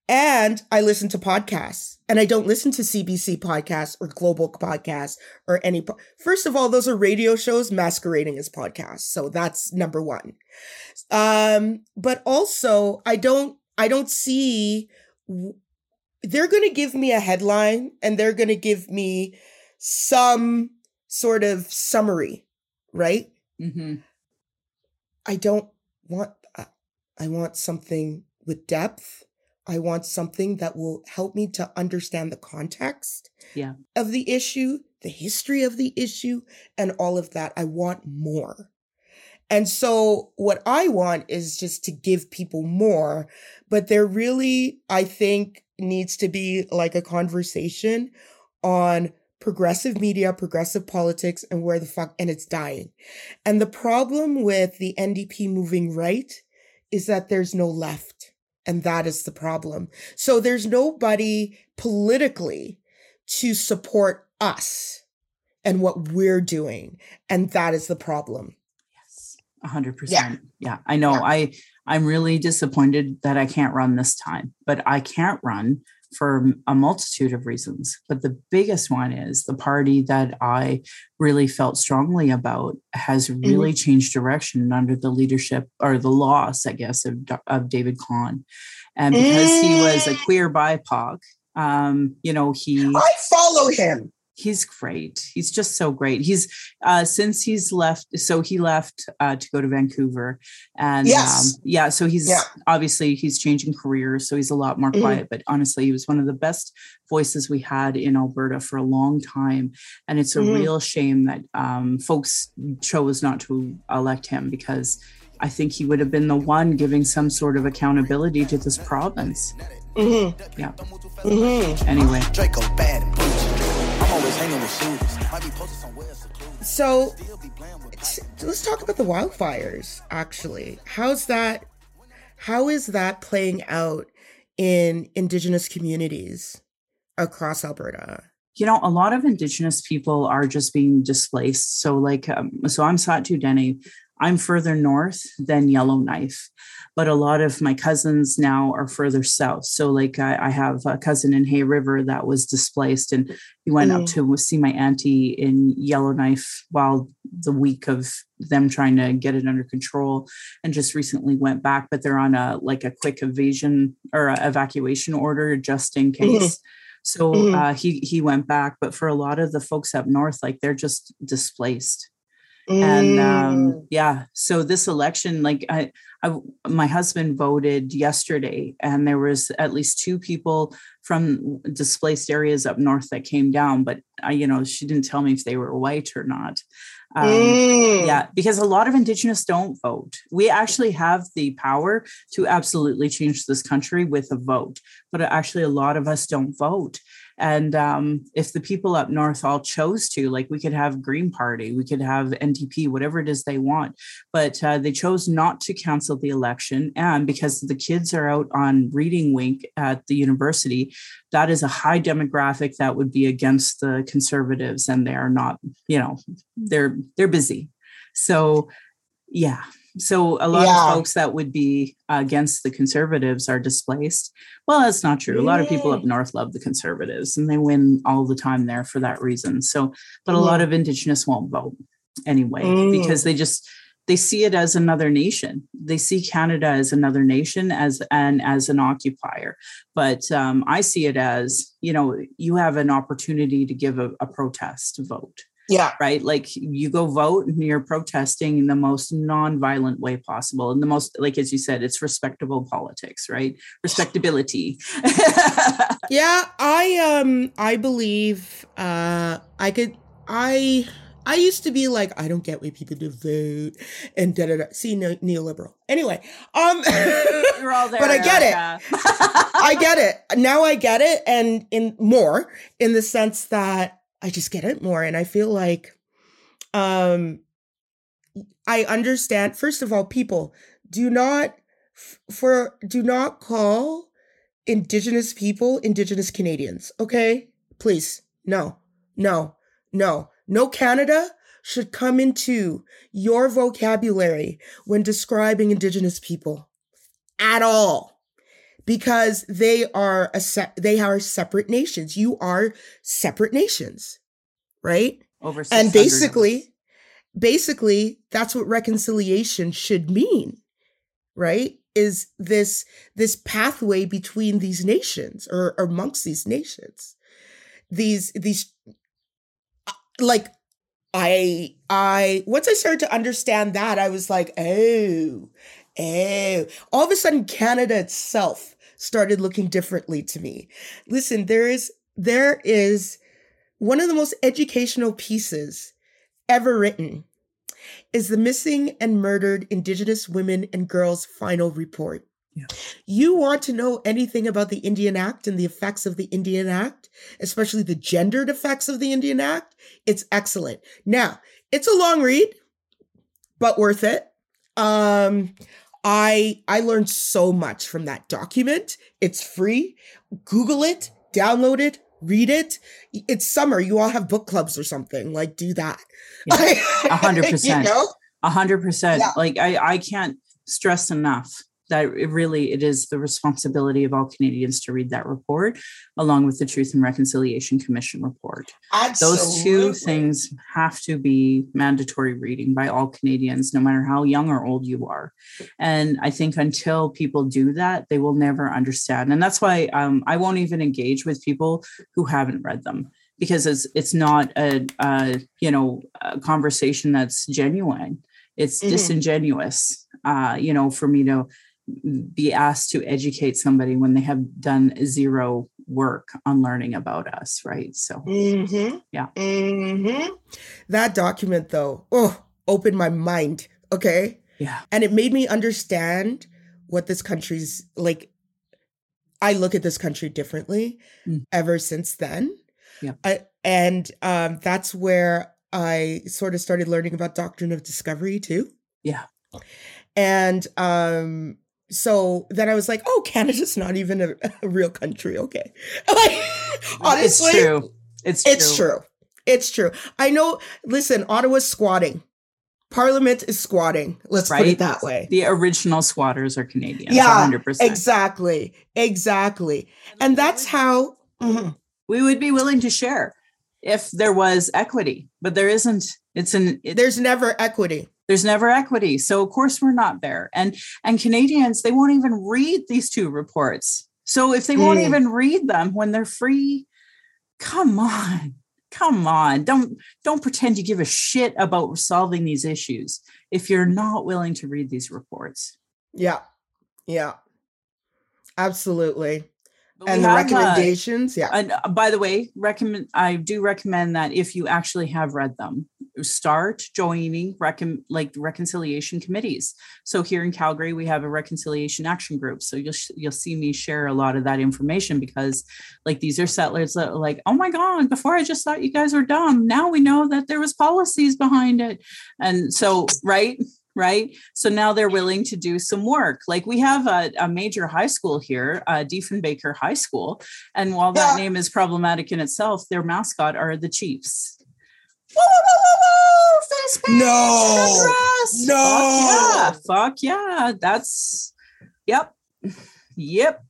and I listen to podcasts and I don't listen to CBC podcasts or global podcasts or any. Po- First of all, those are radio shows masquerading as podcasts. So that's number one. Um, but also I don't, I don't see, they're going to give me a headline and they're going to give me some sort of summary, right? Mm-hmm. I don't want, I want something with depth I want something that will help me to understand the context yeah. of the issue, the history of the issue, and all of that. I want more. And so what I want is just to give people more, but there really, I think, needs to be like a conversation on progressive media, progressive politics, and where the fuck, and it's dying. And the problem with the NDP moving right is that there's no left. And that is the problem. So there's nobody politically to support us and what we're doing. And that is the problem. Yes. A hundred percent. Yeah. I know. Yeah. I, I'm really disappointed that I can't run this time, but I can't run for a multitude of reasons. But the biggest one is the party that I really felt strongly about has really mm-hmm. changed direction under the leadership or the loss, I guess, of, of David Khan. And because he was a mm. queer BIPOC, um, you know, he. I follow him he's great. He's just so great. He's uh since he's left, so he left uh to go to Vancouver, and yes. um, yeah, so he's yeah. obviously he's changing careers, so he's a lot more mm-hmm. quiet. But honestly, he was one of the best voices we had in Alberta for a long time, and it's a mm-hmm. real shame that um, folks chose not to elect him because. I think he would have been the one giving some sort of accountability to this province. Mm-hmm. Yeah. Anyway. So let's talk about the wildfires actually. How's that how is that playing out in indigenous communities across Alberta? You know, a lot of indigenous people are just being displaced. So like um, so I'm Sahtu Dene. I'm further north than Yellowknife but a lot of my cousins now are further south. So, like, I, I have a cousin in Hay River that was displaced, and he went mm. up to see my auntie in Yellowknife while the week of them trying to get it under control, and just recently went back. But they're on a like a quick evasion or evacuation order just in mm-hmm. case. Mm. So mm. uh, he he went back, but for a lot of the folks up north, like they're just displaced. Mm. And um, yeah, so this election, like I, I, my husband voted yesterday, and there was at least two people from displaced areas up north that came down. But I, you know, she didn't tell me if they were white or not. Um, mm. Yeah, because a lot of Indigenous don't vote. We actually have the power to absolutely change this country with a vote, but actually, a lot of us don't vote. And um, if the people up north all chose to, like we could have Green Party, we could have NDP, whatever it is they want, but uh, they chose not to cancel the election. And because the kids are out on reading wink at the university, that is a high demographic that would be against the conservatives, and they are not, you know, they're they're busy. So yeah so a lot yeah. of folks that would be against the conservatives are displaced. Well, that's not true. A lot of people up north love the conservatives and they win all the time there for that reason. So, but a lot of indigenous won't vote anyway mm. because they just they see it as another nation. They see Canada as another nation as and as an occupier. But um, I see it as you know you have an opportunity to give a, a protest vote Yeah. right? Like you go vote and you're protesting in the most non-violent way possible. And the most, like as you said, it's respectable politics, right? Respectability. Yeah, I um I believe uh I could I I used to be like I don't get why people do vote and da da da. See ne- neoliberal. Anyway, um You're all there. But I get it. I get it. Now I get it and in more in the sense that I just get it more and I feel like um I understand first of all people do not for do not call indigenous people indigenous Canadians, okay? Please. No. No. No. No Canada should come into your vocabulary when describing indigenous people at all because they are a se- they are separate nations. You are separate nations, right? Over And 600 of us. basically, basically, that's what reconciliation should mean, right? Is this this pathway between these nations or, or amongst these nations? These these uh, like I I once I started to understand that, I was like, oh, oh. All of a sudden, Canada itself started looking differently to me. Listen, there is there is one of the most educational pieces ever written is the missing and murdered indigenous women and girls final report. Yeah. You want to know anything about the Indian Act and the effects of the Indian Act, especially the gendered effects of the Indian Act? It's excellent. Now, it's a long read, but worth it. Um I I learned so much from that document. It's free. Google it, download it, read it. It's summer. You all have book clubs or something. Like do that. A hundred percent. You know? A hundred percent. Like I, I can't stress enough that it really it is the responsibility of all Canadians to read that report, along with the Truth and Reconciliation Commission report. Those two things have to be mandatory reading by all Canadians, no matter how young or old you are. And I think until people do that, they will never understand. And that's why um, I won't even engage with people who haven't read them because it's it's not a, a you know a conversation that's genuine. It's Mhm. disingenuous, uh, you know, for me to be asked to educate somebody when they have done zero work on learning about us, right? So Mm-hmm. Yeah. Mm-hmm. That document though, oh, opened my mind. Okay. yeah, And it made me understand what this country's like. I look at this country differently Mm. ever since then. Yeah. I, and um, that's where I sort of started learning about doctrine of discovery too. Yeah. And um, so then I was like, oh, Canada's not even a, a real country. Okay. Like, honestly, it's true. It's it's true. It's true. I know. Listen, Ottawa's squatting. Parliament is squatting. Let's put it that way. The original squatters are Canadians. Yeah, hundred percent. Exactly. Exactly. And that's how. Mhm. we would be willing to share if there was equity, but there isn't. It's an it, There's never equity. There's never equity, so of course we're not there. And and Canadians they won't even read these two reports. So if they won't Mm. even read them when they're free, come on, come on, don't don't pretend you give a shit about solving these issues if you're not willing to read these reports. Yeah. Yeah. Absolutely. But And the have, uh, recommendations. yeah. And uh, by the way, recommend I do recommend that if you actually have read them, start joining recom- like reconciliation committees. So here in Calgary, we have a reconciliation action group. So you'll sh- you'll see me share a lot of that information because like these are settlers that are like, oh my god, before I just thought you guys were dumb. Now we know that there was policies behind it, and so right. Right. So now they're willing to do some work. Like we have a, a major high school here, uh, Diefenbaker High School, and while that Yeah. name is problematic in itself, their mascot are the Chiefs. Woo, woo, woo, woo, woo, face paint, No. No. Fuck yeah. Fuck yeah. That's, yep. Yep.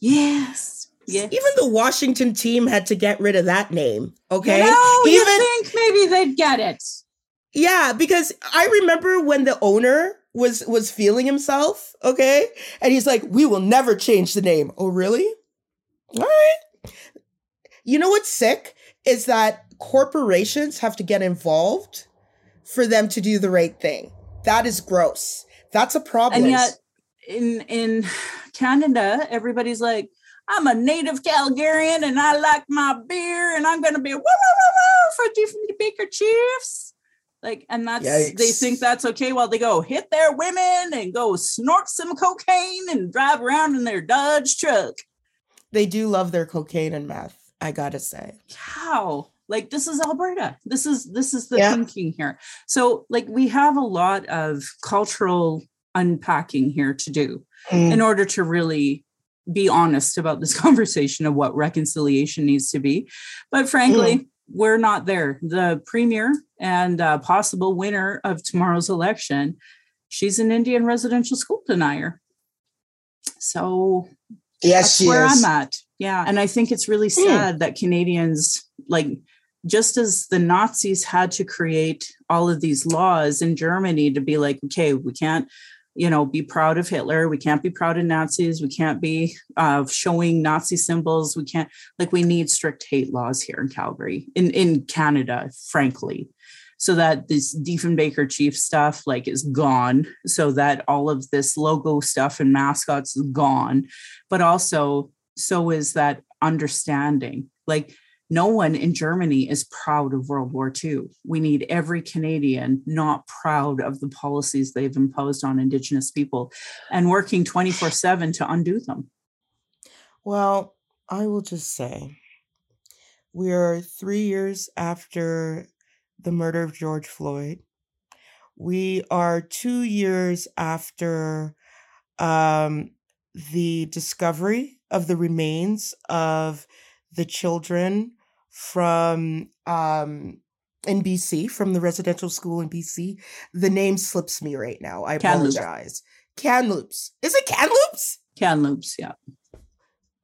Yes. Yeah. Even the Washington team had to get rid of that name. Okay. You know, you Even think maybe they'd get it. Yeah, because I remember when the owner was was feeling himself, okay? And he's like, "We will never change the name." Oh, really? All right. you know what's sick is that corporations have to get involved for them to do the right thing. That is gross. That's a problem. And yet in in Canada, everybody's like, I'm a native Calgarian and I like my beer and I'm gonna be woo woo woo woo for Diefenbaker Chiefs. Like, and that's Yikes. they think that's okay while they go hit their women and go snort some cocaine and drive around in their Dodge truck. they do love their cocaine and meth, I gotta say. How? Like this is Alberta. This is this is the Yeah. thinking here. So like we have a lot of cultural unpacking here to do. Mm. in order to really be honest about this conversation of what reconciliation needs to be. But frankly, we're not there. The premier and uh, possible winner of tomorrow's election, she's an Indian residential school denier. So Yes, that's where is. I'm at. Yeah. And I think it's really sad that Canadians, like, just as the Nazis had to create all of these laws in Germany to be like, okay, we can't, you know, be proud of Hitler. We can't be proud of Nazis. We can't be uh, showing Nazi symbols. We can't, like, we need strict hate laws here in Calgary, in, in Canada, frankly so that this Diefenbaker chief stuff like is gone, so that all of this logo stuff and mascots is gone, but also so is that understanding. Like no one in Germany is proud of World War II. We need every Canadian not proud of the policies they've imposed on Indigenous people and working 24 7 to undo them. Well, I will just say we are three years after the murder of George Floyd. We are two years after um, the discovery of the remains of the children from um, in BC, from the residential school in BC. The name slips me right now. I Kamloops. apologize. Kamloops. Is it Kamloops? Kamloops, yeah.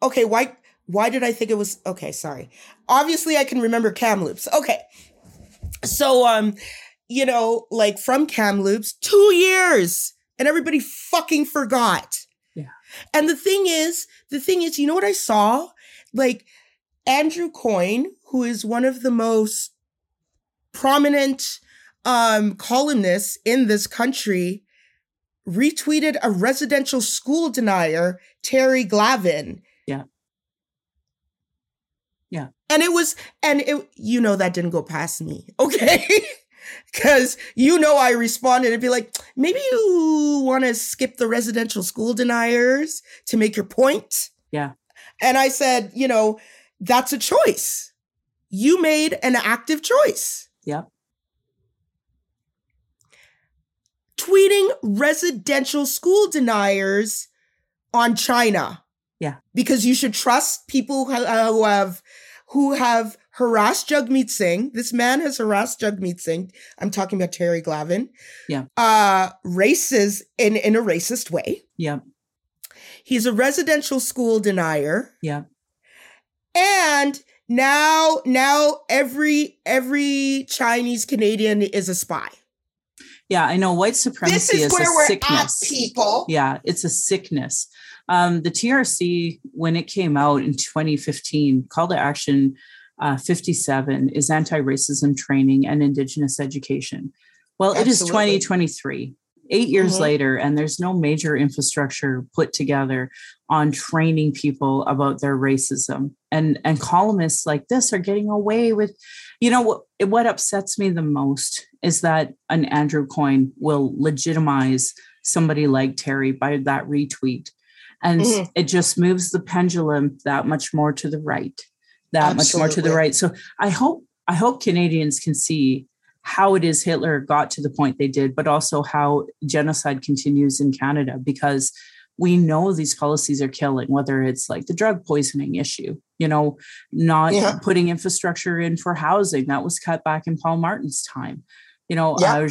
Okay, why why did I think it was okay, sorry. Obviously I can remember Kamloops. Okay. So um, you know, like from Kamloops, 2 years and everybody fucking forgot. And the thing is, the thing is, you know what I saw? Like Andrew Coyne, who is one of the most prominent um columnists in this country, retweeted a residential school denier, Terry Glavin. Yeah. Yeah. And it was, and it, you know, that didn't go past me. Okay. Cause you know, I responded and be like, maybe you want to skip the residential school deniers to make your point. Yeah. And I said, you know, that's a choice. You made an active choice. Yep. tweeting residential school deniers on China. Yeah. Because you should trust people who have who have harassed Jagmeet Singh. This man has harassed Jagmeet Singh. I'm talking about Terry Glavin. Yeah. Uh races in in a racist way. Yeah. He's a residential school denier. Yeah. And now now every every Chinese Canadian is a spy. Yeah, I know white This supremacy is is, where a we're sickness. at, people. Yeah, it's a sickness. Um, the TRC, when it came out in 2015, Call to Action uh, 57 is anti racism training and Indigenous education. Well, it is 2023, eight years Mhm. later, and there's no major infrastructure put together on training people about their racism. And, and columnists like this are getting away with, you know, what, what upsets me the most is that an Andrew Coyne will legitimize somebody like Terry by that retweet. And Mhm. it just moves the pendulum that much more to the right, that much more to the right. So I hope I hope Canadians can see how it is Hitler got to the point they did, but also how genocide continues in Canada because we know these policies are killing, whether it's like the drug poisoning issue, you know, not Yeah. putting infrastructure in for housing that was cut back in Paul Martin's time. You know, Yeah. uh,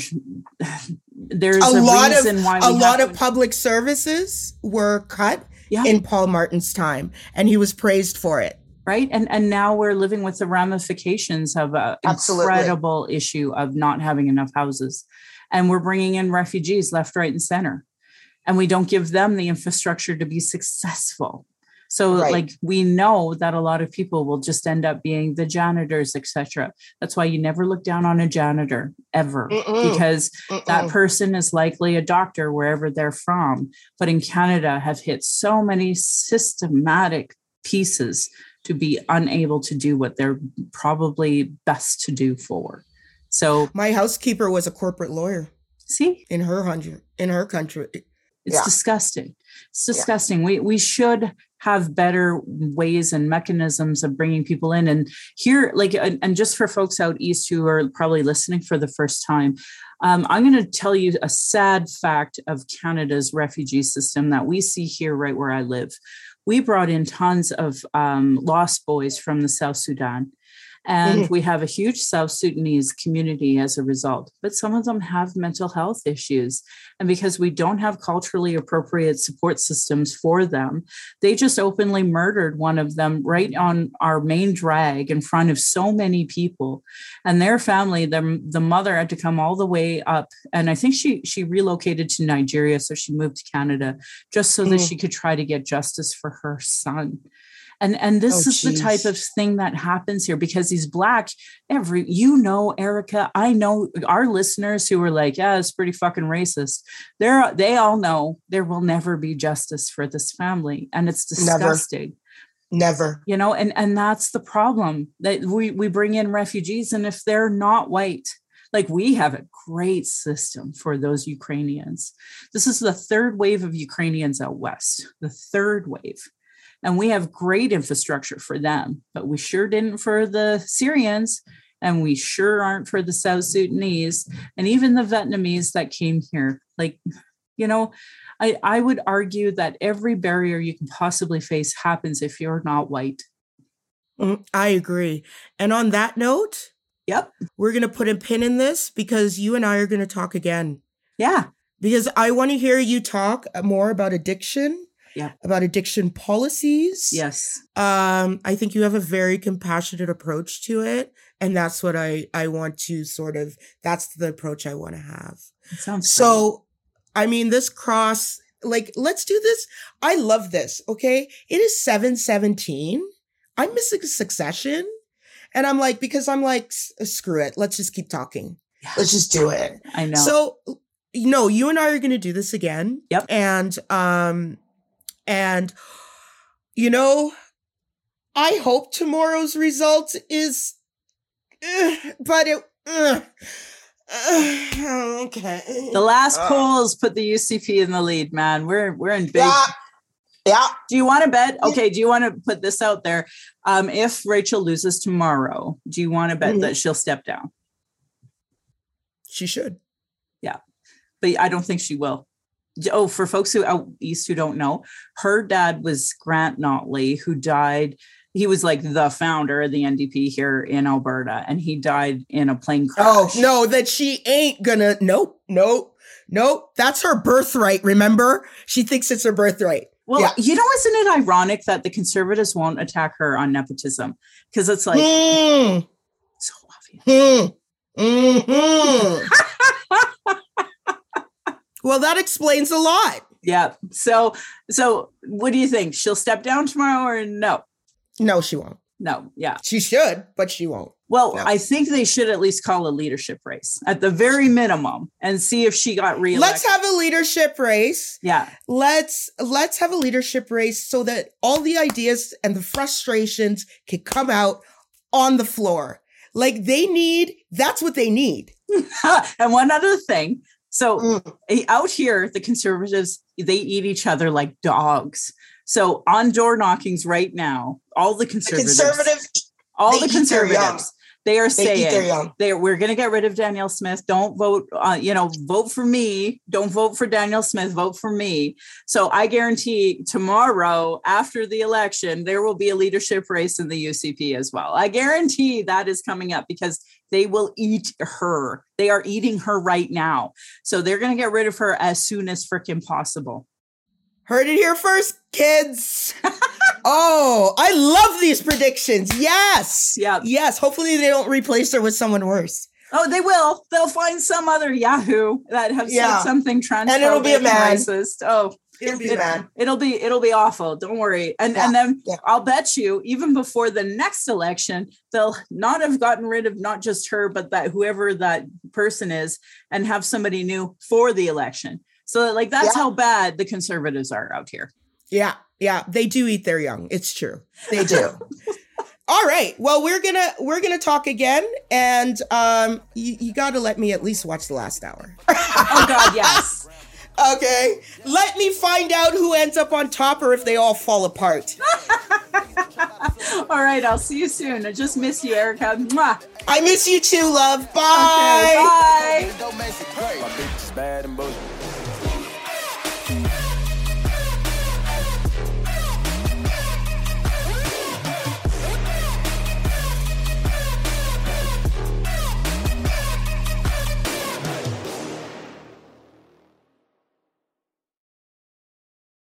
there's A a, lot of- why a lot of to- public services were cut Yeah. in Paul Martin's time, and he was praised for it. Right and and now we're living with the ramifications of an incredible issue of not having enough houses and we're bringing in refugees left right and center and we don't give them the infrastructure to be successful So Right. like we know that a lot of people will just end up being the janitors, etc. That's why you never look down on a janitor ever Mm-mm. because that Mm-mm. person is likely a doctor wherever they're from. But in Canada have hit so many systematic pieces to be unable to do what they're probably best to do for. So My housekeeper was a corporate lawyer see, in her hundred in her country. It's Yeah. disgusting. It's Yeah. disgusting. We we should have better ways and mechanisms of bringing people in. And here, like, and, and just for folks out east who are probably listening for the first time, um, I'm going to tell you a sad fact of Canada's refugee system that we see here, right where I live. We brought in tons of um, lost boys from the South Sudan. And we have a huge South Sudanese community as a result, but some of them have mental health issues. And because we don't have culturally appropriate support systems for them, they just openly murdered one of them right on our main drag in front of so many people. And their family, the, the mother had to come all the way up. And I think she she relocated to Nigeria. So she moved to Canada just so that Mm. she could try to get justice for her son. And and this Oh, is the type of thing that happens here because he's black. Every you know, Erica, I know our listeners who are like, yeah, it's pretty fucking racist. They're they all know there will never be justice for this family, and it's Never. disgusting. Never. You know, and and that's the problem that we we bring in refugees, and if they're not white, like we have a great system for those Ukrainians. This is the third wave of Ukrainians out west, the third wave. And we have great infrastructure for them, but we sure didn't for the Syrians, and we sure aren't for the South Sudanese, and even the Vietnamese that came here. Like, you know, I, I would argue that every barrier you can possibly face happens if you're not white. Mm, I agree. And on that note, Yep. we're going to put a pin in this because you and I are going to talk again. Yeah. Because I want to hear you talk uh, more about addiction, Yeah. about addiction policies. Yes. Um, I think you have a very compassionate approach to it. And that's what I, I want to sort of, that's the approach I want to have. It sounds So, I mean, this cross, like, let's do this. I love this. Okay. It is 717. I'm missing succession. And I'm like, because I'm like, screw it. Let's just keep talking. great. Let's just do it. I know. So, you know, you and I are going to do this again. Yep. And, um, and, you know, I hope tomorrow's result is, eh, but it, eh, eh, okay. the last Uh. polls put the UCP in the lead, man. We're we're in big. Yeah. Yeah. Do you want to bet? Okay, do you want to put this out there? Um, if Rachel loses tomorrow, do you want to bet Mhm. that she'll step down? She should. Yeah. But I don't think she will. Oh, for folks who out east who don't know, her dad was Grant Notley, who died. He was like the founder of the NDP here in Alberta, and he died in a plane crash. Oh, no, that she ain't gonna. Nope, nope, nope. That's her birthright, remember? She thinks it's her birthright. Well, Yeah. you know, isn't it ironic that the conservatives won't attack her on nepotism? Because it's like Hmm, so obvious. hmm, mhm. well, that explains a lot. Yeah. So, so what do you think? She'll step down tomorrow or no? No, she won't. No. Yeah. She should, but she won't. Well, No. I think they should at least call a leadership race at the very minimum and see if she got reelected. Let's have a leadership race. yeah. Let's let's have a leadership race so that all the ideas and the frustrations can come out on the floor. Like they need, that's what they need. and one other thing. So Mm. eh, out here, the conservatives, they eat each other like dogs. So on door knockings right now, all the The conservatives, conservative, all the eat their young. conservatives, they are saying they we're going to get rid of Danielle Smith. Don't vote, uh, you know, vote for me. Don't vote for Danielle Smith. Vote for me. So I guarantee tomorrow after the election there will be a leadership race in the UCP as well. I guarantee that is coming up because they will eat her. They are eating her right now. So they're going to get rid of her as soon as freaking possible. Heard it here first, kids. oh, I love these predictions. Yes. Yeah. Yes. Hopefully they don't replace her with someone worse. Oh, they will. They'll find some other Yahoo that have Yeah. said something transphobic and it'll be a man. racist. Oh, It'll be It- bad. It'll be it'll be awful. Don't worry. And and then yeah. I'll bet you even before the next election, they'll not have gotten rid of not just her, but that whoever that person is, and have somebody new for the election. So like that's Yeah. how bad the conservatives are out here. Yeah, yeah, they do eat their young. It's true. They do. All right. Well, we're gonna we're gonna talk again, and um, you, you got to let me at least watch the last hour. Oh God, yes. okay. Let me find out who ends up on top, or if they all fall apart. All right, I'll see you soon. I just miss you, Erica. Mwah. I miss you too, love. Okay, Bye.